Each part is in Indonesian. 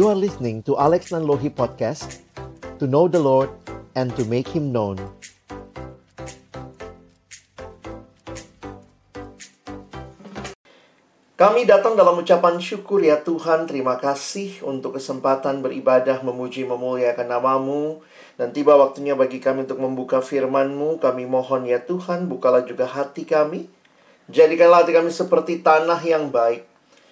You are listening to Alex Nanlohi Podcast To know the Lord and to make Him known. Kami datang dalam ucapan syukur ya Tuhan Terima kasih untuk kesempatan beribadah Memuji memuliakan namamu. Dan tiba waktunya bagi kami untuk membuka firman-Mu. Kami mohon ya Tuhan Bukalah juga hati kami. Jadikanlah hati kami seperti tanah yang baik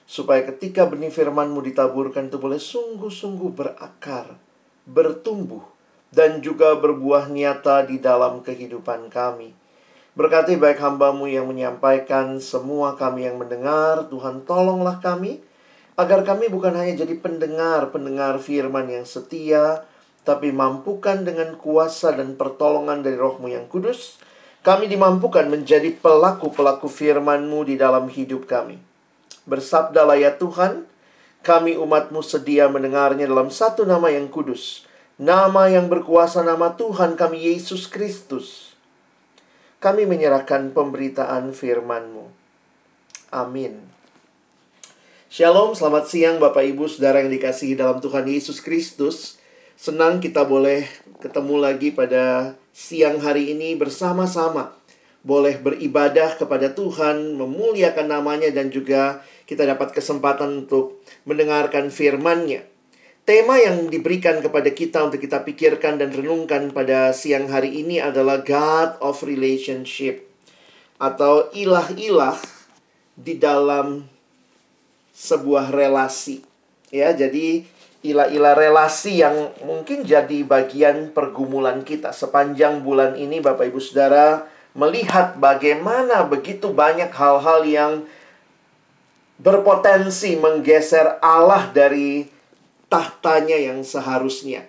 Supaya ketika benih firman-Mu ditaburkan itu boleh sungguh-sungguh berakar Bertumbuh Dan juga berbuah nyata di dalam kehidupan kami Berkati baik hambamu yang menyampaikan, semua kami yang mendengar, Tuhan tolonglah kami, agar kami bukan hanya jadi pendengar-pendengar firman yang setia, tapi mampukan dengan kuasa dan pertolongan dari rohmu yang kudus, kami dimampukan menjadi pelaku-pelaku firman-Mu di dalam hidup kami. Bersabdalah ya Tuhan, kami umatmu sedia mendengarnya dalam satu nama yang kudus, nama yang berkuasa nama Tuhan kami Yesus Kristus kami menyerahkan pemberitaan firman-Mu. Amin. Shalom, selamat siang Bapak Ibu Saudara yang dikasihi dalam Tuhan Yesus Kristus. Senang kita boleh ketemu lagi pada siang hari ini bersama-sama. Boleh beribadah kepada Tuhan, memuliakan namanya dan juga kita dapat kesempatan untuk mendengarkan firman-Nya. Tema yang diberikan kepada kita untuk kita pikirkan dan renungkan pada siang hari ini adalah God of Relationship atau ilah-ilah di dalam sebuah relasi. Ya, jadi ilah-ilah relasi yang mungkin jadi bagian pergumulan kita sepanjang bulan ini Bapak Ibu Saudara melihat bagaimana begitu banyak hal-hal yang berpotensi menggeser Allah dari tahtanya yang seharusnya.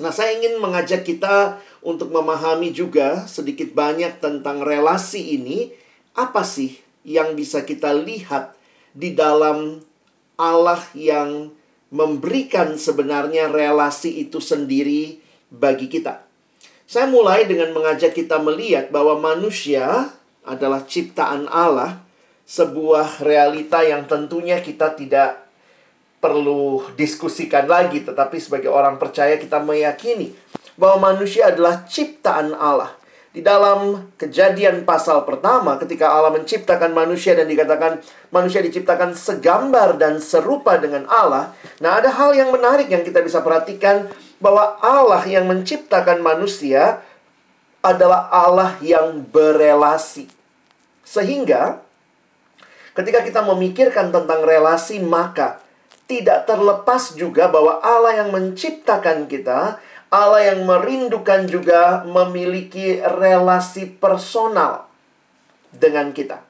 Nah, saya ingin mengajak kita untuk memahami juga sedikit banyak tentang relasi ini. Apa sih yang bisa kita lihat di dalam Allah yang memberikan sebenarnya relasi itu sendiri bagi kita? Saya mulai dengan mengajak kita melihat bahwa manusia adalah ciptaan Allah, sebuah realita yang tentunya kita tidak perlu diskusikan lagi, tetapi sebagai orang percaya kita meyakini bahwa manusia adalah ciptaan Allah. Di dalam kejadian pasal pertama ketika Allah menciptakan manusia dan dikatakan manusia diciptakan segambar dan serupa dengan Allah. Nah, ada hal yang menarik yang kita bisa perhatikan bahwa Allah yang menciptakan manusia adalah Allah yang berelasi. Sehingga ketika kita memikirkan tentang relasi maka tidak terlepas juga bahwa Allah yang menciptakan kita, Allah yang merindukan juga memiliki relasi personal dengan kita.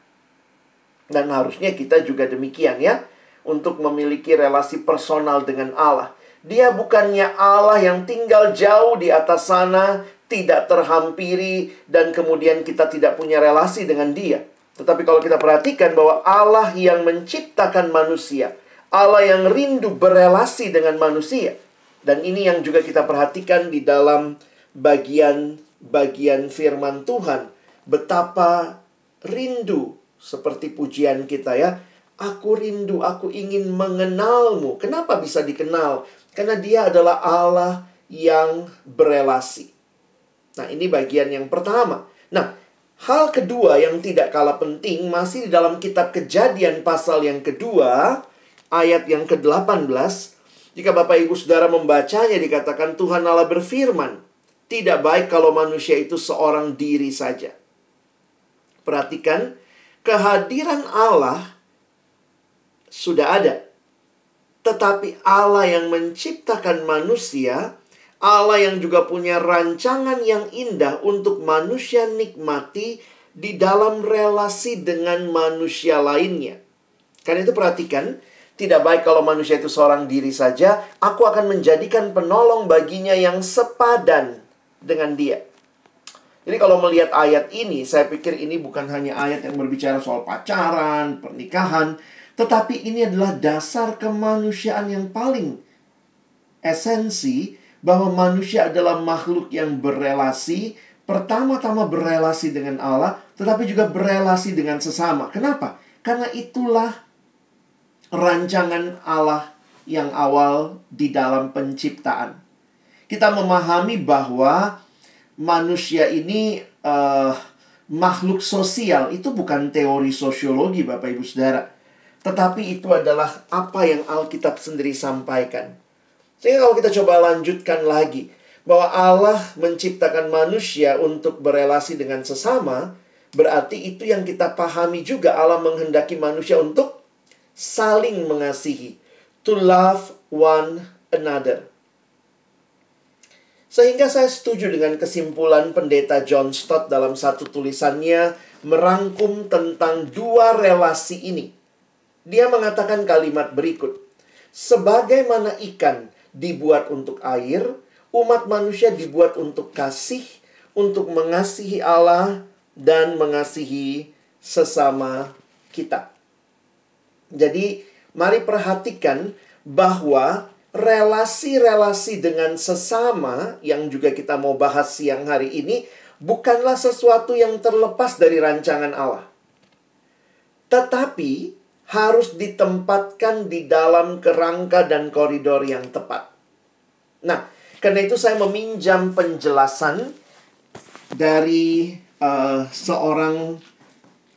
Dan harusnya kita juga demikian ya, untuk memiliki relasi personal dengan Allah. Dia bukannya Allah yang tinggal jauh di atas sana, tidak terhampiri, dan kemudian kita tidak punya relasi dengan Dia. Tetapi kalau kita perhatikan bahwa Allah yang menciptakan manusia, Allah yang rindu berelasi dengan manusia. Dan ini yang juga kita perhatikan di dalam bagian-bagian firman Tuhan. Betapa rindu seperti pujian kita ya. Aku rindu, aku ingin mengenalmu. Kenapa bisa dikenal? Karena dia adalah Allah yang berelasi. Nah, ini bagian yang pertama. Nah, hal kedua yang tidak kalah penting masih di dalam kitab Kejadian pasal yang kedua ayat yang ke-18, jika Bapak Ibu Saudara membacanya dikatakan Tuhan Allah berfirman, tidak baik kalau manusia itu seorang diri saja. Perhatikan, kehadiran Allah sudah ada. Tetapi Allah yang menciptakan manusia, Allah yang juga punya rancangan yang indah untuk manusia nikmati di dalam relasi dengan manusia lainnya. Karena itu perhatikan, tidak baik kalau manusia itu seorang diri saja. Aku akan menjadikan penolong baginya yang sepadan dengan dia. Jadi kalau melihat ayat ini, saya pikir ini bukan hanya ayat yang berbicara soal pacaran, pernikahan, tetapi ini adalah dasar kemanusiaan yang paling esensi bahwa manusia adalah makhluk yang berelasi, pertama-tama berelasi dengan Allah, tetapi juga berelasi dengan sesama. Kenapa? Karena itulah rancangan Allah yang awal di dalam penciptaan. Kita memahami bahwa manusia ini uh, makhluk sosial itu bukan teori sosiologi Bapak Ibu Saudara. Tetapi itu adalah apa yang Alkitab sendiri sampaikan. Sehingga kalau kita coba lanjutkan lagi bahwa Allah menciptakan manusia untuk berelasi dengan sesama, berarti itu yang kita pahami juga Allah menghendaki manusia untuk saling mengasihi, to love one another. Sehingga saya setuju dengan kesimpulan pendeta John Stott dalam satu tulisannya merangkum tentang dua relasi ini. Dia mengatakan kalimat berikut. Sebagaimana ikan dibuat untuk air, umat manusia dibuat untuk kasih, untuk mengasihi Allah dan mengasihi sesama kita. Jadi, mari perhatikan bahwa relasi-relasi dengan sesama yang juga kita mau bahas siang hari ini bukanlah sesuatu yang terlepas dari rancangan Allah. Tetapi harus ditempatkan di dalam kerangka dan koridor yang tepat. Nah, karena itu saya meminjam penjelasan dari uh, seorang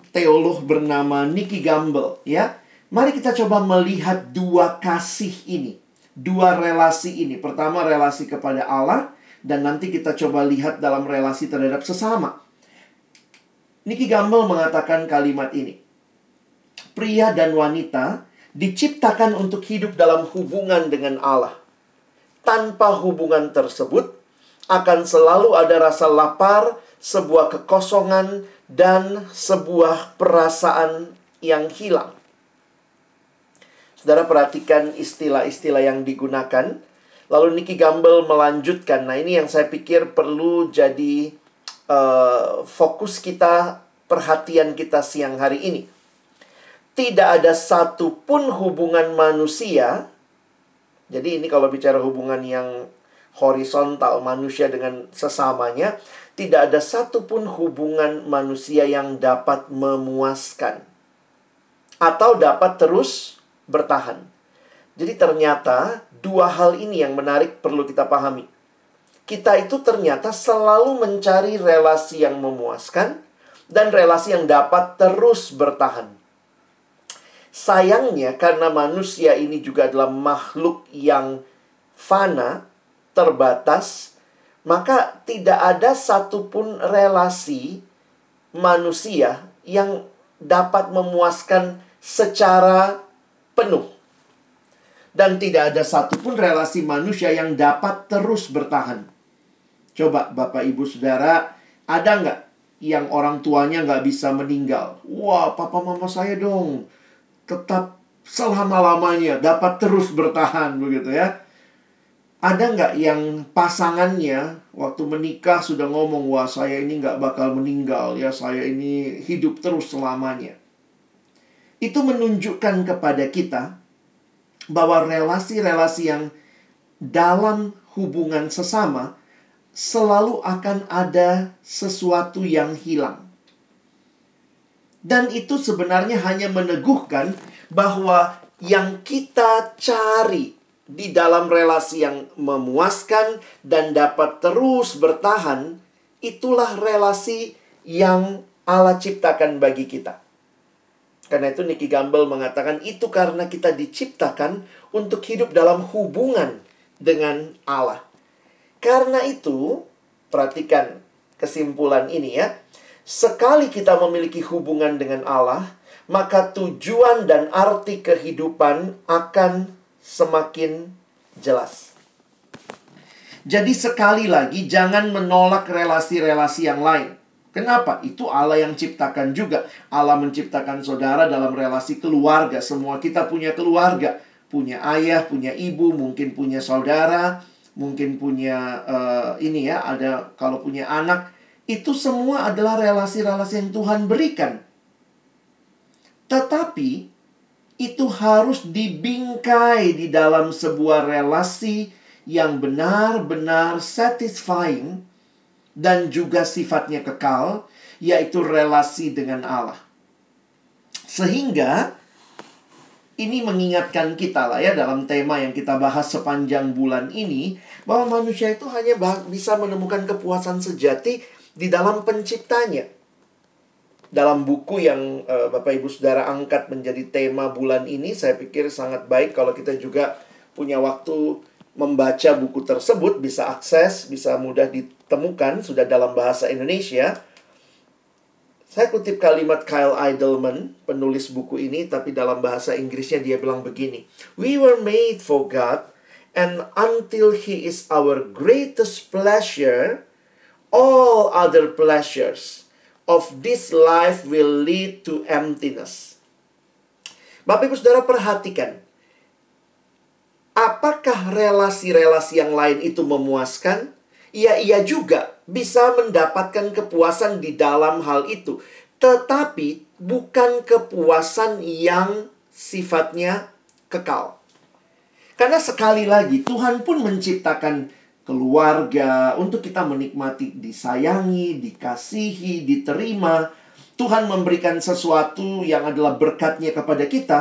teolog bernama Nicky Gamble ya. Mari kita coba melihat dua kasih ini dua relasi ini. Pertama relasi kepada Allah dan nanti kita coba lihat dalam relasi terhadap sesama. Niki Gamble mengatakan kalimat ini. Pria dan wanita diciptakan untuk hidup dalam hubungan dengan Allah. Tanpa hubungan tersebut akan selalu ada rasa lapar, sebuah kekosongan dan sebuah perasaan yang hilang. Saudara perhatikan istilah-istilah yang digunakan. Lalu Nicky Gamble melanjutkan. Nah ini yang saya pikir perlu jadi uh, fokus kita, perhatian kita siang hari ini. Tidak ada satupun hubungan manusia. Jadi ini kalau bicara hubungan yang horizontal manusia dengan sesamanya. Tidak ada satupun hubungan manusia yang dapat memuaskan. Atau dapat terus bertahan. Jadi ternyata dua hal ini yang menarik perlu kita pahami. Kita itu ternyata selalu mencari relasi yang memuaskan dan relasi yang dapat terus bertahan. Sayangnya karena manusia ini juga adalah makhluk yang fana, terbatas, maka tidak ada satupun relasi manusia yang dapat memuaskan secara penuh. Dan tidak ada satupun relasi manusia yang dapat terus bertahan. Coba Bapak Ibu Saudara, ada nggak yang orang tuanya nggak bisa meninggal? Wah, papa mama saya dong tetap selama-lamanya dapat terus bertahan begitu ya. Ada nggak yang pasangannya waktu menikah sudah ngomong, wah saya ini nggak bakal meninggal ya, saya ini hidup terus selamanya itu menunjukkan kepada kita bahwa relasi-relasi yang dalam hubungan sesama selalu akan ada sesuatu yang hilang. Dan itu sebenarnya hanya meneguhkan bahwa yang kita cari di dalam relasi yang memuaskan dan dapat terus bertahan, itulah relasi yang Allah ciptakan bagi kita. Karena itu Nicky Gamble mengatakan itu karena kita diciptakan untuk hidup dalam hubungan dengan Allah. Karena itu, perhatikan kesimpulan ini ya. Sekali kita memiliki hubungan dengan Allah, maka tujuan dan arti kehidupan akan semakin jelas. Jadi sekali lagi jangan menolak relasi-relasi yang lain. Kenapa? Itu Allah yang ciptakan juga. Allah menciptakan saudara dalam relasi keluarga. Semua kita punya keluarga. Punya ayah, punya ibu, mungkin punya saudara, mungkin punya uh, ini ya, ada kalau punya anak. Itu semua adalah relasi-relasi yang Tuhan berikan. Tetapi itu harus dibingkai di dalam sebuah relasi yang benar-benar satisfying dan juga sifatnya kekal, yaitu relasi dengan Allah. Sehingga ini mengingatkan kita lah ya dalam tema yang kita bahas sepanjang bulan ini bahwa manusia itu hanya bisa menemukan kepuasan sejati di dalam penciptanya. Dalam buku yang uh, Bapak Ibu Saudara angkat menjadi tema bulan ini, saya pikir sangat baik kalau kita juga punya waktu membaca buku tersebut, bisa akses, bisa mudah ditemukan, sudah dalam bahasa Indonesia. Saya kutip kalimat Kyle Idleman, penulis buku ini, tapi dalam bahasa Inggrisnya dia bilang begini. We were made for God, and until He is our greatest pleasure, all other pleasures of this life will lead to emptiness. Bapak Ibu Saudara perhatikan. Apakah relasi-relasi yang lain itu memuaskan? Ya, ia juga bisa mendapatkan kepuasan di dalam hal itu. Tetapi bukan kepuasan yang sifatnya kekal. Karena sekali lagi Tuhan pun menciptakan keluarga untuk kita menikmati disayangi, dikasihi, diterima. Tuhan memberikan sesuatu yang adalah berkatnya kepada kita.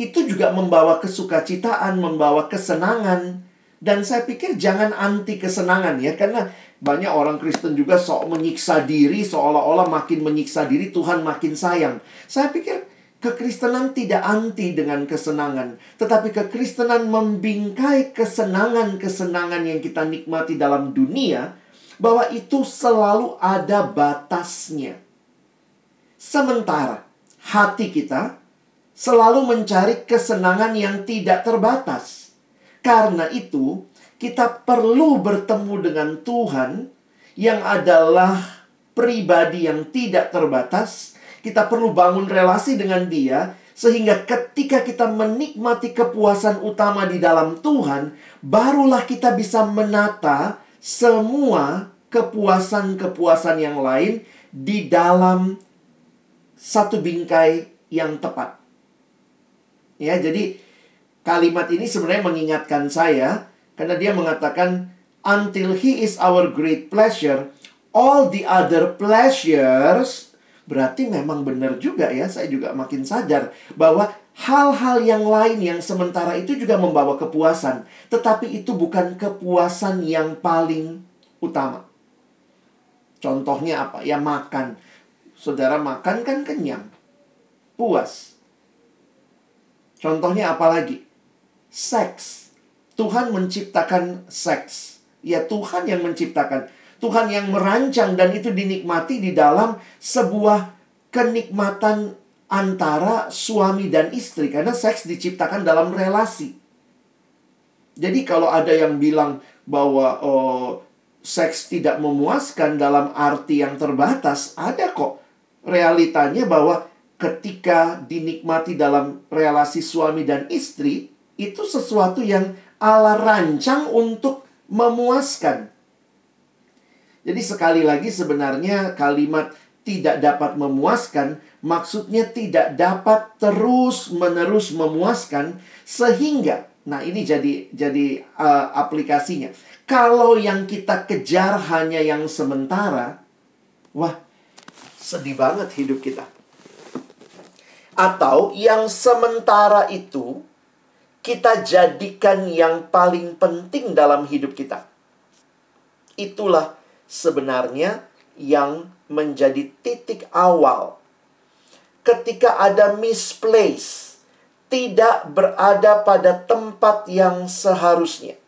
Itu juga membawa kesukacitaan, membawa kesenangan, dan saya pikir jangan anti kesenangan ya, karena banyak orang Kristen juga sok menyiksa diri, seolah-olah makin menyiksa diri Tuhan makin sayang. Saya pikir kekristenan tidak anti dengan kesenangan, tetapi kekristenan membingkai kesenangan-kesenangan yang kita nikmati dalam dunia, bahwa itu selalu ada batasnya. Sementara hati kita selalu mencari kesenangan yang tidak terbatas. Karena itu, kita perlu bertemu dengan Tuhan yang adalah pribadi yang tidak terbatas. Kita perlu bangun relasi dengan Dia, sehingga ketika kita menikmati kepuasan utama di dalam Tuhan, barulah kita bisa menata semua kepuasan-kepuasan yang lain di dalam satu bingkai yang tepat. Ya, jadi Kalimat ini sebenarnya mengingatkan saya karena dia mengatakan until he is our great pleasure, all the other pleasures berarti memang benar juga ya. Saya juga makin sadar bahwa hal-hal yang lain yang sementara itu juga membawa kepuasan, tetapi itu bukan kepuasan yang paling utama. Contohnya apa? Ya makan. Saudara makan kan kenyang. Puas. Contohnya apa lagi? seks. Tuhan menciptakan seks. Ya Tuhan yang menciptakan. Tuhan yang merancang dan itu dinikmati di dalam sebuah kenikmatan antara suami dan istri. Karena seks diciptakan dalam relasi. Jadi kalau ada yang bilang bahwa oh, seks tidak memuaskan dalam arti yang terbatas, ada kok realitanya bahwa ketika dinikmati dalam relasi suami dan istri, itu sesuatu yang Allah rancang untuk memuaskan. Jadi sekali lagi sebenarnya kalimat tidak dapat memuaskan maksudnya tidak dapat terus-menerus memuaskan sehingga nah ini jadi jadi uh, aplikasinya. Kalau yang kita kejar hanya yang sementara, wah sedih banget hidup kita. Atau yang sementara itu kita jadikan yang paling penting dalam hidup kita. Itulah sebenarnya yang menjadi titik awal ketika ada misplace, tidak berada pada tempat yang seharusnya.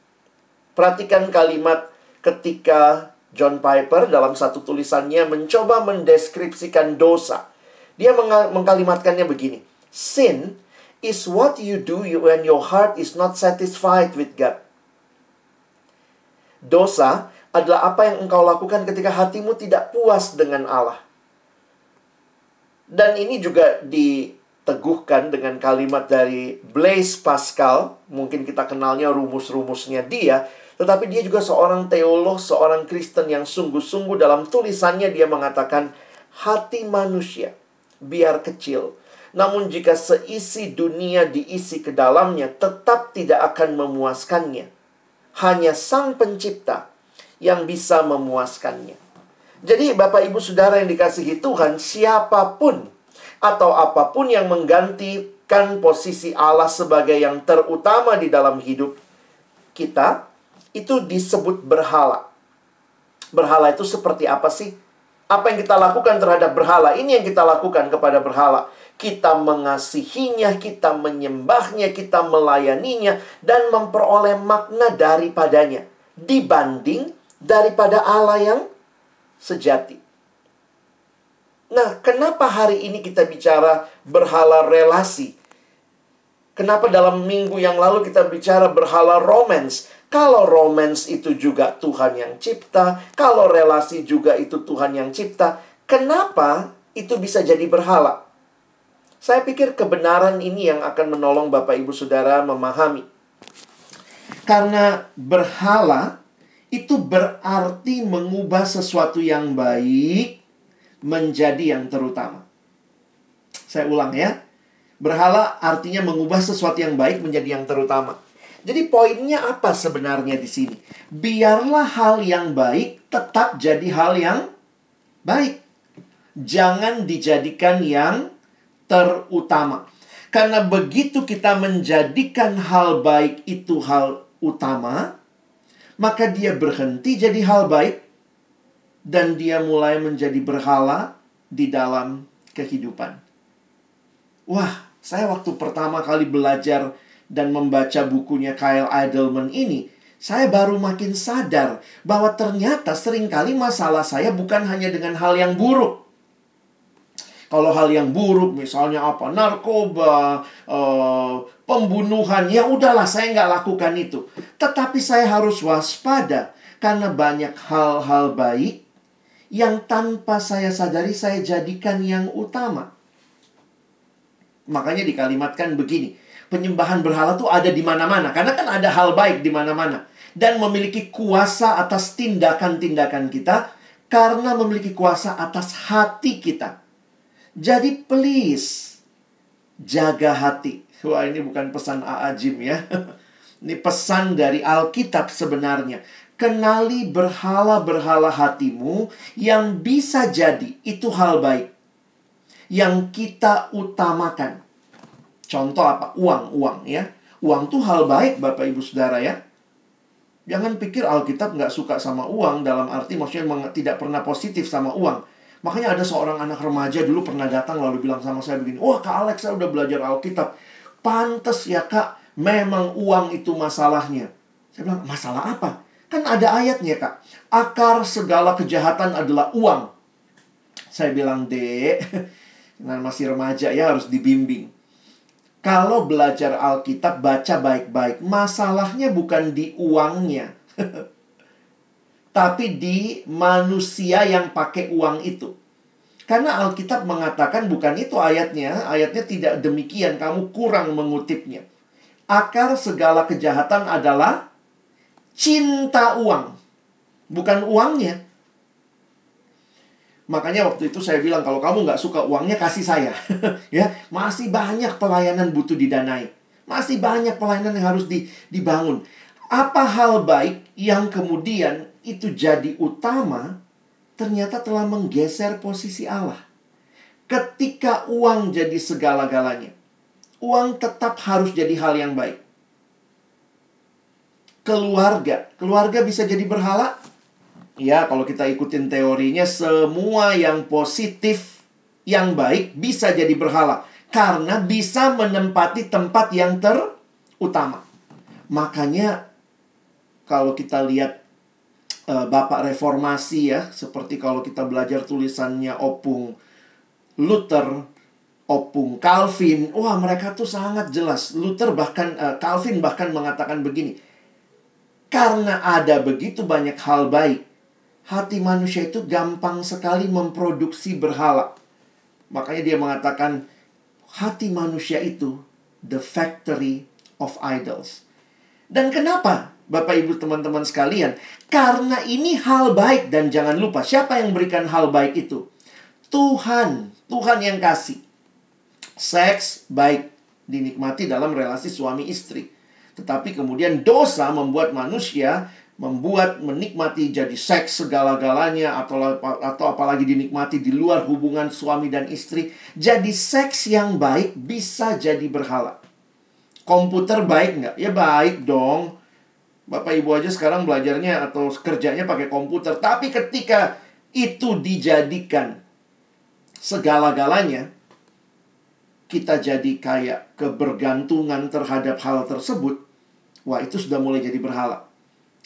Perhatikan kalimat ketika John Piper dalam satu tulisannya mencoba mendeskripsikan dosa. Dia mengkalimatkannya begini. Sin is what you do when your heart is not satisfied with God. Dosa adalah apa yang engkau lakukan ketika hatimu tidak puas dengan Allah. Dan ini juga diteguhkan dengan kalimat dari Blaise Pascal. Mungkin kita kenalnya rumus-rumusnya dia. Tetapi dia juga seorang teolog, seorang Kristen yang sungguh-sungguh dalam tulisannya dia mengatakan, hati manusia biar kecil, namun jika seisi dunia diisi ke dalamnya tetap tidak akan memuaskannya. Hanya Sang Pencipta yang bisa memuaskannya. Jadi Bapak Ibu Saudara yang dikasihi Tuhan, siapa pun atau apa pun yang mengganti menjadikan posisi Allah sebagai yang terutama di dalam hidup kita, itu disebut berhala. Berhala itu seperti apa sih? Apa yang kita lakukan terhadap berhala? Ini yang kita lakukan kepada berhala. Kita mengasihinya, kita menyembahnya, kita melayaninya, dan memperoleh makna daripadanya. Dibanding daripada Allah yang sejati. Nah, kenapa hari ini kita bicara berhala relasi? Kenapa dalam minggu yang lalu kita bicara berhala romance? Kalau romance itu juga Tuhan yang cipta, kalau relasi juga itu Tuhan yang cipta, kenapa itu bisa jadi berhala? Saya pikir kebenaran ini yang akan menolong Bapak Ibu Saudara memahami. Karena berhala itu berarti mengubah sesuatu yang baik menjadi yang terutama. Saya ulang ya. Berhala artinya mengubah sesuatu yang baik menjadi yang terutama. Jadi poinnya apa sebenarnya di sini? Biarlah hal yang baik tetap jadi hal yang baik. Jangan dijadikan yang terutama. Karena begitu kita menjadikan hal baik itu hal utama, maka dia berhenti jadi hal baik dan dia mulai menjadi berhala di dalam kehidupan. Wah, saya waktu pertama kali belajar dan membaca bukunya Kyle Idleman ini, saya baru makin sadar bahwa ternyata sering kali masalah saya bukan hanya dengan hal yang buruk. Kalau hal yang buruk, misalnya apa, narkoba, uh, pembunuhan, ya udahlah saya nggak lakukan itu. Tetapi saya harus waspada karena banyak hal-hal baik yang tanpa saya sadari saya jadikan yang utama. Makanya dikalimatkan begini, penyembahan berhala tuh ada di mana-mana. Karena kan ada hal baik di mana-mana. Dan memiliki kuasa atas tindakan-tindakan kita. Karena memiliki kuasa atas hati kita. Jadi please, jaga hati. Wah ini bukan pesan AA Jim ya. Ini pesan dari Alkitab sebenarnya. Kenali berhala-berhala hatimu yang bisa jadi itu hal baik. Yang kita utamakan. Contoh apa? Uang, uang ya. Uang tuh hal baik Bapak Ibu Saudara ya. Jangan pikir Alkitab nggak suka sama uang dalam arti maksudnya tidak pernah positif sama uang. Makanya ada seorang anak remaja dulu pernah datang lalu bilang sama saya begini, Wah Kak Alex saya udah belajar Alkitab. Pantes ya Kak, memang uang itu masalahnya. Saya bilang, masalah apa? Kan ada ayatnya Kak. Akar segala kejahatan adalah uang. Saya bilang, Dek, nah masih remaja ya harus dibimbing. Kalau belajar Alkitab, baca baik-baik. Masalahnya bukan di uangnya. tapi di manusia yang pakai uang itu. Karena Alkitab mengatakan bukan itu ayatnya. Ayatnya tidak demikian. Kamu kurang mengutipnya. Akar segala kejahatan adalah cinta uang. Bukan uangnya. Makanya waktu itu saya bilang kalau kamu nggak suka uangnya kasih saya. ya, masih banyak pelayanan butuh didanai. Masih banyak pelayanan yang harus dibangun. Apa hal baik yang kemudian itu jadi utama ternyata telah menggeser posisi Allah. Ketika uang jadi segala-galanya, uang tetap harus jadi hal yang baik. Keluarga, keluarga bisa jadi berhala, Ya, kalau kita ikutin teorinya, semua yang positif, yang baik bisa jadi berhala. Karena bisa menempati tempat yang terutama. Makanya, kalau kita lihat uh, Bapak Reformasi ya, seperti kalau kita belajar tulisannya Opung Luther, Opung Calvin, wah mereka tuh sangat jelas. Luther bahkan, uh, Calvin bahkan mengatakan begini, karena ada begitu banyak hal baik, hati manusia itu gampang sekali memproduksi berhala. Makanya dia mengatakan hati manusia itu the factory of idols. Dan kenapa? Bapak Ibu teman-teman sekalian, karena ini hal baik dan jangan lupa siapa yang berikan hal baik itu? Tuhan, Tuhan yang kasih. Seks baik dinikmati dalam relasi suami istri. Tetapi kemudian dosa membuat manusia membuat menikmati jadi seks segala-galanya atau atau apalagi dinikmati di luar hubungan suami dan istri jadi seks yang baik bisa jadi berhala komputer baik nggak ya baik dong bapak ibu aja sekarang belajarnya atau kerjanya pakai komputer tapi ketika itu dijadikan segala-galanya kita jadi kayak kebergantungan terhadap hal tersebut wah itu sudah mulai jadi berhala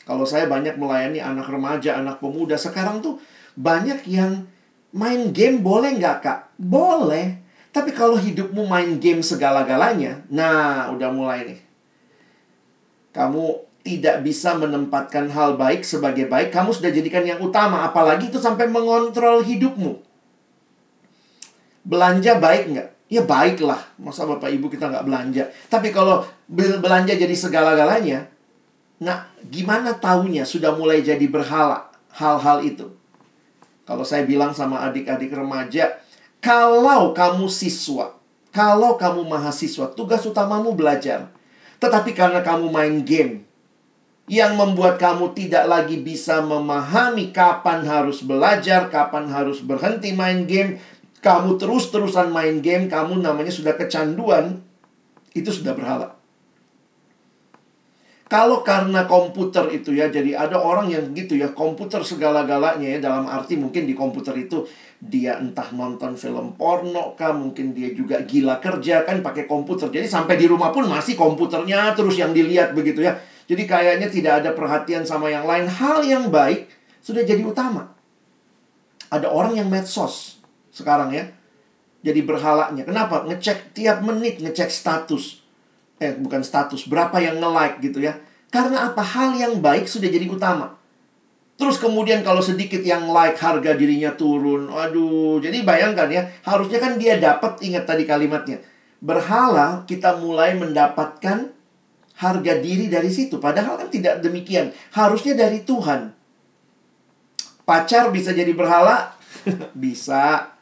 kalau saya banyak melayani anak remaja, anak pemuda, sekarang tuh banyak yang main game boleh nggak kak? Boleh. Tapi kalau hidupmu main game segala-galanya, nah udah mulai nih. Kamu tidak bisa menempatkan hal baik sebagai baik, kamu sudah jadikan yang utama. Apalagi itu sampai mengontrol hidupmu. Belanja baik nggak? Ya baiklah. Masa bapak ibu kita nggak belanja. Tapi kalau belanja jadi segala-galanya, Nah, gimana taunya sudah mulai jadi berhala hal-hal itu? Kalau saya bilang sama adik-adik remaja, kalau kamu siswa, kalau kamu mahasiswa, tugas utamamu belajar. Tetapi karena kamu main game, yang membuat kamu tidak lagi bisa memahami kapan harus belajar, kapan harus berhenti main game, kamu terus-terusan main game, kamu namanya sudah kecanduan, itu sudah berhala. Kalau karena komputer itu ya, jadi ada orang yang gitu ya, komputer segala-galanya ya, dalam arti mungkin di komputer itu dia entah nonton film porno kah, mungkin dia juga gila kerja kan pakai komputer. Jadi sampai di rumah pun masih komputernya terus yang dilihat begitu ya. Jadi kayaknya tidak ada perhatian sama yang lain. Hal yang baik sudah jadi utama. Ada orang yang medsos sekarang ya. Jadi berhalanya. Kenapa? Ngecek tiap menit ngecek status eh bukan status, berapa yang nge-like gitu ya. Karena apa? Hal yang baik sudah jadi utama. Terus kemudian kalau sedikit yang like harga dirinya turun. Aduh, jadi bayangkan ya, harusnya kan dia dapat ingat tadi kalimatnya. Berhala kita mulai mendapatkan harga diri dari situ. Padahal kan tidak demikian. Harusnya dari Tuhan. Pacar bisa jadi berhala? bisa.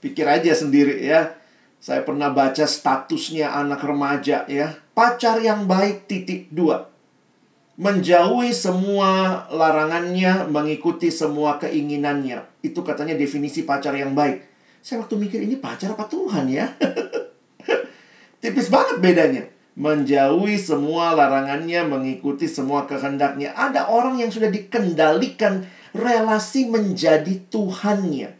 Pikir aja sendiri ya. Saya pernah baca statusnya anak remaja ya. Pacar yang baik titik dua. Menjauhi semua larangannya, mengikuti semua keinginannya. Itu katanya definisi pacar yang baik. Saya waktu mikir ini pacar apa Tuhan ya? Tipis banget bedanya. Menjauhi semua larangannya, mengikuti semua kehendaknya. Ada orang yang sudah dikendalikan relasi menjadi Tuhannya.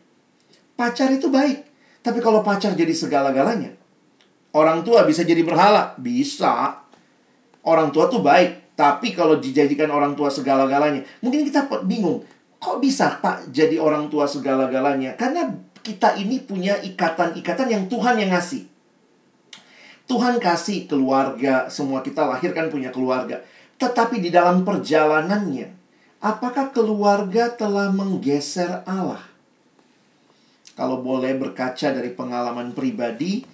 Pacar itu baik. Tapi kalau pacar jadi segala-galanya, orang tua bisa jadi berhala, bisa. Orang tua tuh baik, tapi kalau dijadikan orang tua segala-galanya, mungkin kita bingung, kok bisa Pak jadi orang tua segala-galanya? Karena kita ini punya ikatan-ikatan yang Tuhan yang ngasih. Tuhan kasih keluarga, semua kita lahir kan punya keluarga. Tetapi di dalam perjalanannya, apakah keluarga telah menggeser Allah? kalau boleh berkaca dari pengalaman pribadi,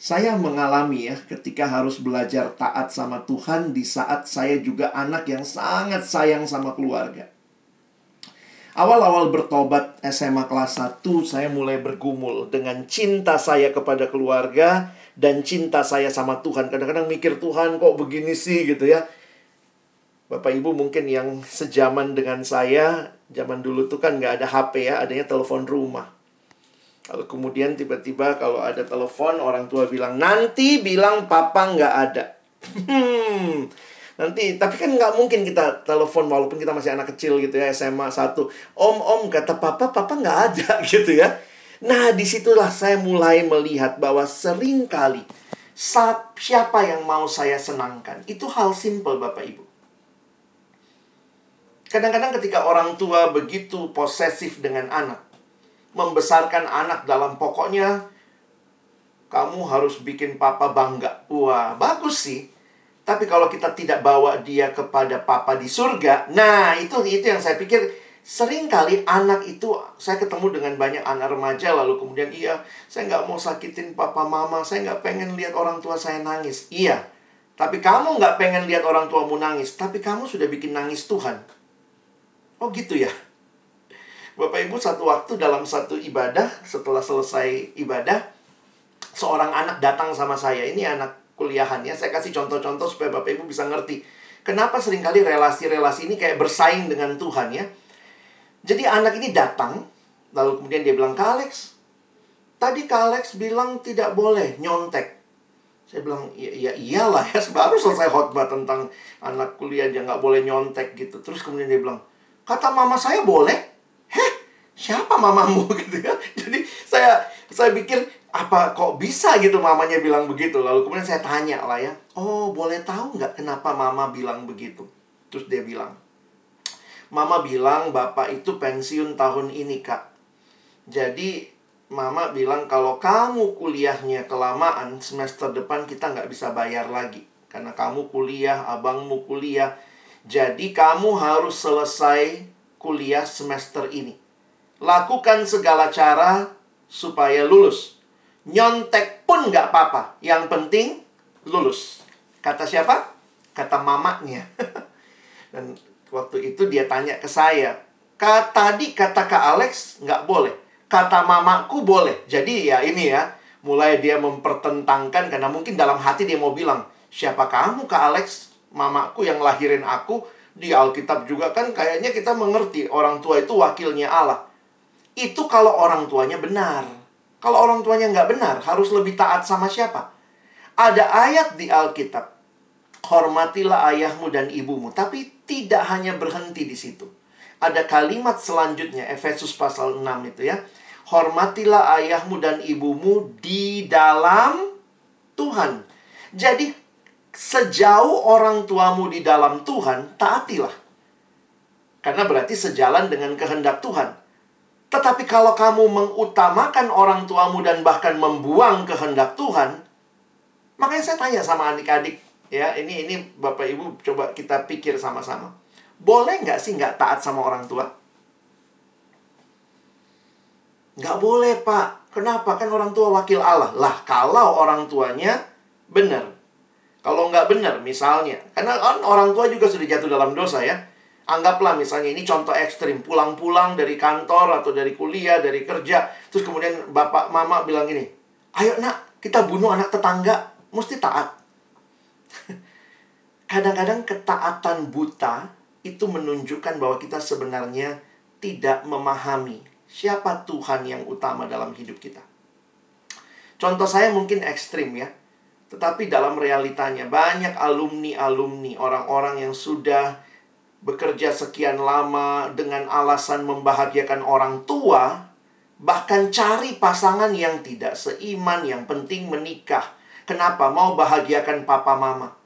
saya mengalami ya ketika harus belajar taat sama Tuhan di saat saya juga anak yang sangat sayang sama keluarga. Awal-awal bertobat SMA kelas 1, saya mulai bergumul dengan cinta saya kepada keluarga dan cinta saya sama Tuhan. Kadang-kadang mikir Tuhan kok begini sih gitu ya. Bapak Ibu mungkin yang sejaman dengan saya, zaman dulu tuh kan nggak ada HP ya, adanya telepon rumah. Lalu kemudian tiba-tiba kalau ada telepon orang tua bilang nanti bilang papa nggak ada. Hmm. Nanti tapi kan nggak mungkin kita telepon walaupun kita masih anak kecil gitu ya SMA satu. Om om kata papa papa nggak ada gitu ya. Nah di situlah saya mulai melihat bahwa sering kali siapa yang mau saya senangkan itu hal simple bapak ibu. Kadang-kadang ketika orang tua begitu posesif dengan anak, membesarkan anak dalam pokoknya kamu harus bikin papa bangga. Wah, bagus sih. Tapi kalau kita tidak bawa dia kepada papa di surga, nah itu itu yang saya pikir sering kali anak itu saya ketemu dengan banyak anak remaja lalu kemudian iya saya nggak mau sakitin papa mama saya nggak pengen lihat orang tua saya nangis iya tapi kamu nggak pengen lihat orang tuamu nangis tapi kamu sudah bikin nangis Tuhan oh gitu ya Bapak Ibu satu waktu dalam satu ibadah setelah selesai ibadah seorang anak datang sama saya. Ini anak kuliahannya. Saya kasih contoh-contoh supaya Bapak Ibu bisa ngerti. Kenapa sering kali relasi-relasi ini kayak bersaing dengan Tuhan ya? Jadi anak ini datang, lalu kemudian dia bilang, Kak Alex, tadi Kak Alex bilang tidak boleh nyontek. Saya bilang, ya, ya iyalah ya, baru selesai khotbah tentang anak kuliah dia nggak boleh nyontek gitu. Terus kemudian dia bilang, kata mama saya boleh? Heh, siapa mamamu gitu ya? Jadi saya saya pikir apa kok bisa gitu mamanya bilang begitu lalu kemudian saya tanya lah ya oh boleh tahu nggak kenapa mama bilang begitu terus dia bilang mama bilang bapak itu pensiun tahun ini kak jadi mama bilang kalau kamu kuliahnya kelamaan semester depan kita nggak bisa bayar lagi karena kamu kuliah abangmu kuliah jadi kamu harus selesai kuliah semester ini lakukan segala cara supaya lulus Nyontek pun nggak apa-apa. Yang penting lulus. Kata siapa? Kata mamanya. Dan waktu itu dia tanya ke saya. Kata tadi kata Kak Alex nggak boleh. Kata mamaku boleh. Jadi ya ini ya. Mulai dia mempertentangkan karena mungkin dalam hati dia mau bilang, siapa kamu Kak Alex? Mamaku yang lahirin aku di Alkitab juga kan kayaknya kita mengerti orang tua itu wakilnya Allah. Itu kalau orang tuanya benar. Kalau orang tuanya nggak benar, harus lebih taat sama siapa? Ada ayat di Alkitab. Hormatilah ayahmu dan ibumu. Tapi tidak hanya berhenti di situ. Ada kalimat selanjutnya, Efesus pasal 6 itu ya. Hormatilah ayahmu dan ibumu di dalam Tuhan. Jadi, sejauh orang tuamu di dalam Tuhan, taatilah. Karena berarti sejalan dengan kehendak Tuhan. Tetapi kalau kamu mengutamakan orang tuamu dan bahkan membuang kehendak Tuhan, makanya saya tanya sama adik-adik, ya ini ini bapak ibu coba kita pikir sama-sama, boleh nggak sih nggak taat sama orang tua? Nggak boleh pak, kenapa? Kan orang tua wakil Allah. Lah kalau orang tuanya benar, kalau nggak benar misalnya, karena kan orang tua juga sudah jatuh dalam dosa ya, Anggaplah misalnya ini contoh ekstrim, pulang-pulang dari kantor atau dari kuliah, dari kerja, terus kemudian bapak mama bilang gini, ayo nak, kita bunuh anak tetangga, mesti taat. Kadang-kadang ketaatan buta itu menunjukkan bahwa kita sebenarnya tidak memahami siapa Tuhan yang utama dalam hidup kita. Contoh saya mungkin ekstrim ya, tetapi dalam realitanya banyak alumni-alumni, orang-orang yang sudah bekerja sekian lama dengan alasan membahagiakan orang tua, bahkan cari pasangan yang tidak seiman, yang penting menikah. Kenapa? Mau bahagiakan papa mama.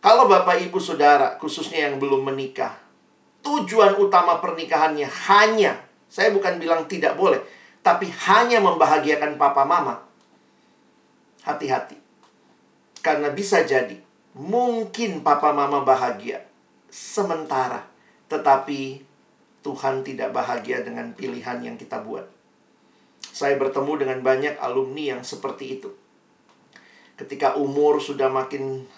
Kalau bapak ibu saudara, khususnya yang belum menikah, tujuan utama pernikahannya hanya, saya bukan bilang tidak boleh, tapi hanya membahagiakan papa mama. Hati-hati. Karena bisa jadi, mungkin papa mama bahagia, sementara, tetapi Tuhan tidak bahagia dengan pilihan yang kita buat. Saya bertemu dengan banyak alumni yang seperti itu. Ketika umur sudah makin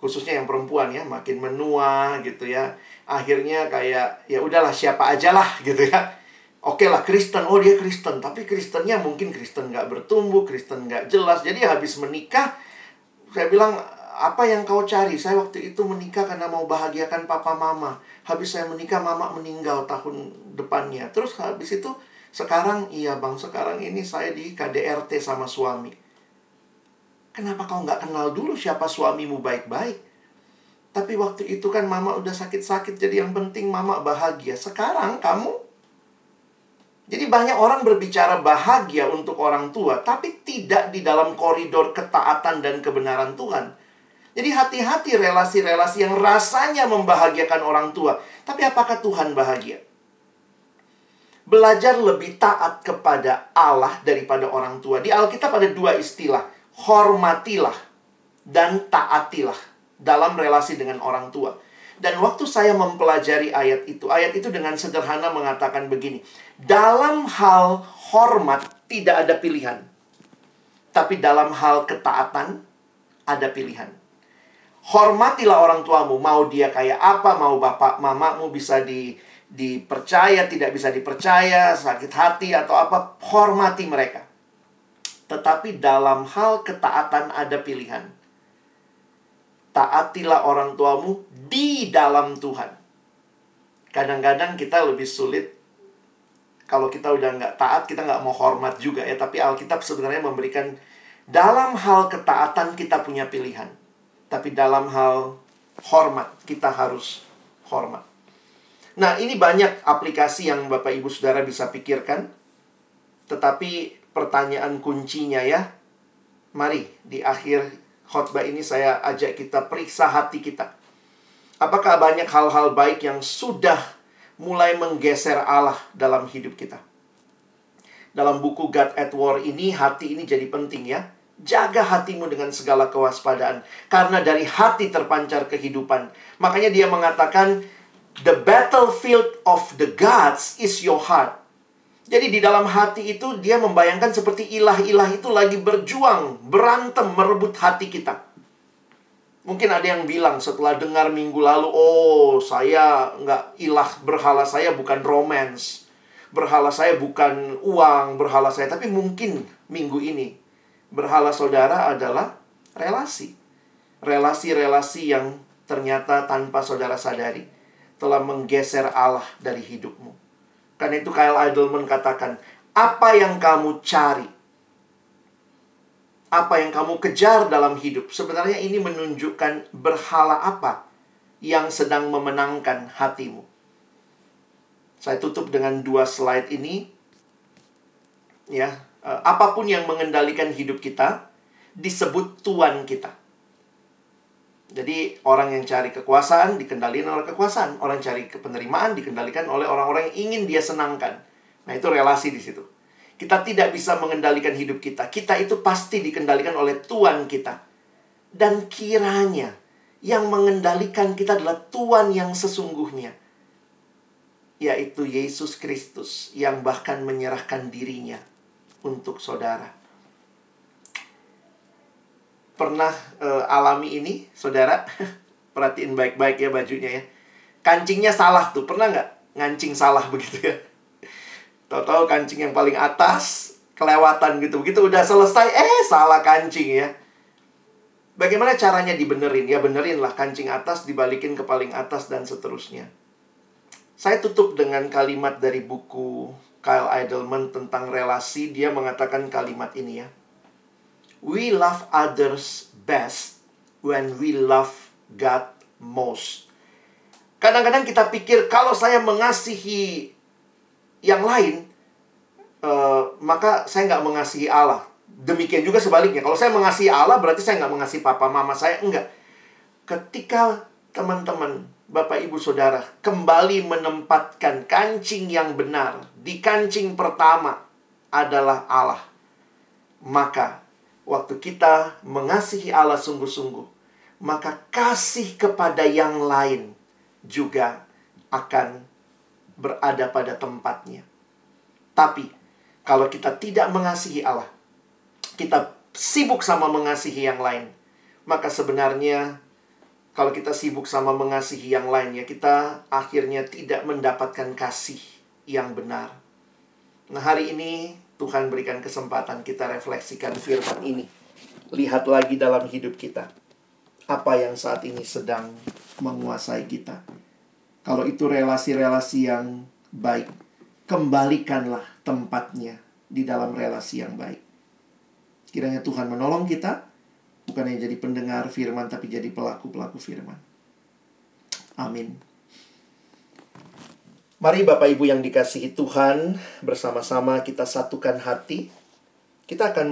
khususnya yang perempuan ya, makin menua gitu ya. Akhirnya kayak ya udahlah siapa aja lah gitu ya. Oke lah Kristen, oh dia Kristen, tapi Kristennya mungkin Kristen nggak bertumbuh, Kristen nggak jelas. Jadi habis menikah, saya bilang apa yang kau cari? Saya waktu itu menikah karena mau bahagiakan papa mama. Habis saya menikah, mama meninggal tahun depannya. Terus habis itu, sekarang, iya bang, sekarang ini saya di KDRT sama suami. Kenapa kau nggak kenal dulu siapa suamimu baik-baik? Tapi waktu itu kan mama udah sakit-sakit, jadi yang penting mama bahagia. Sekarang kamu jadi banyak orang berbicara bahagia untuk orang tua, tapi tidak di dalam koridor ketaatan dan kebenaran Tuhan. Jadi hati-hati relasi-relasi yang rasanya membahagiakan orang tua. Tapi apakah Tuhan bahagia? Belajar lebih taat kepada Allah daripada orang tua. Di Alkitab ada dua istilah. Hormatilah dan taatilah dalam relasi dengan orang tua. Dan waktu saya mempelajari ayat itu, ayat itu dengan sederhana mengatakan begini. Dalam hal hormat tidak ada pilihan. Tapi dalam hal ketaatan ada pilihan hormatilah orang tuamu mau dia kayak apa mau bapak mamamu bisa di dipercaya tidak bisa dipercaya sakit hati atau apa hormati mereka tetapi dalam hal ketaatan ada pilihan taatilah orang tuamu di dalam Tuhan. Kadang-kadang kita lebih sulit kalau kita udah nggak taat, kita nggak mau hormat juga ya. Tapi Alkitab sebenarnya memberikan dalam hal ketaatan kita punya pilihan. Tapi dalam hal hormat, kita harus hormat. Nah, ini banyak aplikasi yang Bapak Ibu Saudara bisa pikirkan. Tetapi pertanyaan kuncinya ya, mari di akhir khotbah ini saya ajak kita periksa hati kita. Apakah banyak hal-hal baik yang sudah mulai menggeser Allah dalam hidup kita. Dalam buku God at War ini, hati ini jadi penting ya. Jaga hatimu dengan segala kewaspadaan. Karena dari hati terpancar kehidupan. Makanya dia mengatakan, The battlefield of the gods is your heart. Jadi di dalam hati itu dia membayangkan seperti ilah-ilah itu lagi berjuang, berantem, merebut hati kita. Mungkin ada yang bilang setelah dengar minggu lalu, oh saya nggak ilah berhala saya bukan romance. Berhala saya bukan uang, berhala saya. Tapi mungkin minggu ini berhala saudara adalah relasi. Relasi-relasi yang ternyata tanpa saudara sadari telah menggeser Allah dari hidupmu. Karena itu Kyle Idleman katakan, apa yang kamu cari apa yang kamu kejar dalam hidup. Sebenarnya ini menunjukkan berhala apa yang sedang memenangkan hatimu. Saya tutup dengan dua slide ini. Ya, eh, apa pun yang mengendalikan hidup kita disebut tuan kita. Jadi orang yang cari kekuasaan dikendalikan oleh kekuasaan, orang cari kepenerimaan dikendalikan oleh orang-orang yang ingin dia senangkan. Nah, itu relasi di situ. Kita tidak bisa mengendalikan hidup kita. Kita itu pasti dikendalikan oleh Tuhan kita. Dan kiranya yang mengendalikan kita adalah Tuhan yang sesungguhnya. Yaitu Yesus Kristus yang bahkan menyerahkan dirinya untuk saudara. Pernah uh, alami ini, saudara? Perhatiin baik-baik ya bajunya ya. Kancingnya salah tuh, pernah nggak ngancing salah begitu ya? Tahu-tahu kancing yang paling atas kelewatan gitu. Begitu udah selesai, eh salah kancing ya. Bagaimana caranya dibenerin? Ya benerin lah kancing atas dibalikin ke paling atas dan seterusnya. Saya tutup dengan kalimat dari buku Kyle Idleman tentang relasi. Dia mengatakan kalimat ini ya. We love others best when we love God most. Kadang-kadang kita pikir kalau saya mengasihi yang lain, uh, maka saya nggak mengasihi Allah. Demikian juga sebaliknya. Kalau saya mengasihi Allah, berarti saya nggak mengasihi papa mama saya. Enggak. Ketika teman-teman, bapak ibu saudara, kembali menempatkan kancing yang benar di kancing pertama adalah Allah. Maka, waktu kita mengasihi Allah sungguh-sungguh, maka kasih kepada yang lain juga akan berada pada tempatnya. Tapi kalau kita tidak mengasihi Allah, kita sibuk sama mengasihi yang lain, maka sebenarnya kalau kita sibuk sama mengasihi yang lain ya kita akhirnya tidak mendapatkan kasih yang benar. Nah, hari ini Tuhan berikan kesempatan kita refleksikan firman ini. Lihat lagi dalam hidup kita. Apa yang saat ini sedang menguasai kita. Kalau itu relasi-relasi yang baik, kembalikanlah tempatnya di dalam relasi yang baik. Kiranya Tuhan menolong kita, bukan hanya jadi pendengar firman, tapi jadi pelaku-pelaku firman. Amin. Mari Bapak Ibu yang dikasihi Tuhan, bersama-sama kita satukan hati. Kita akan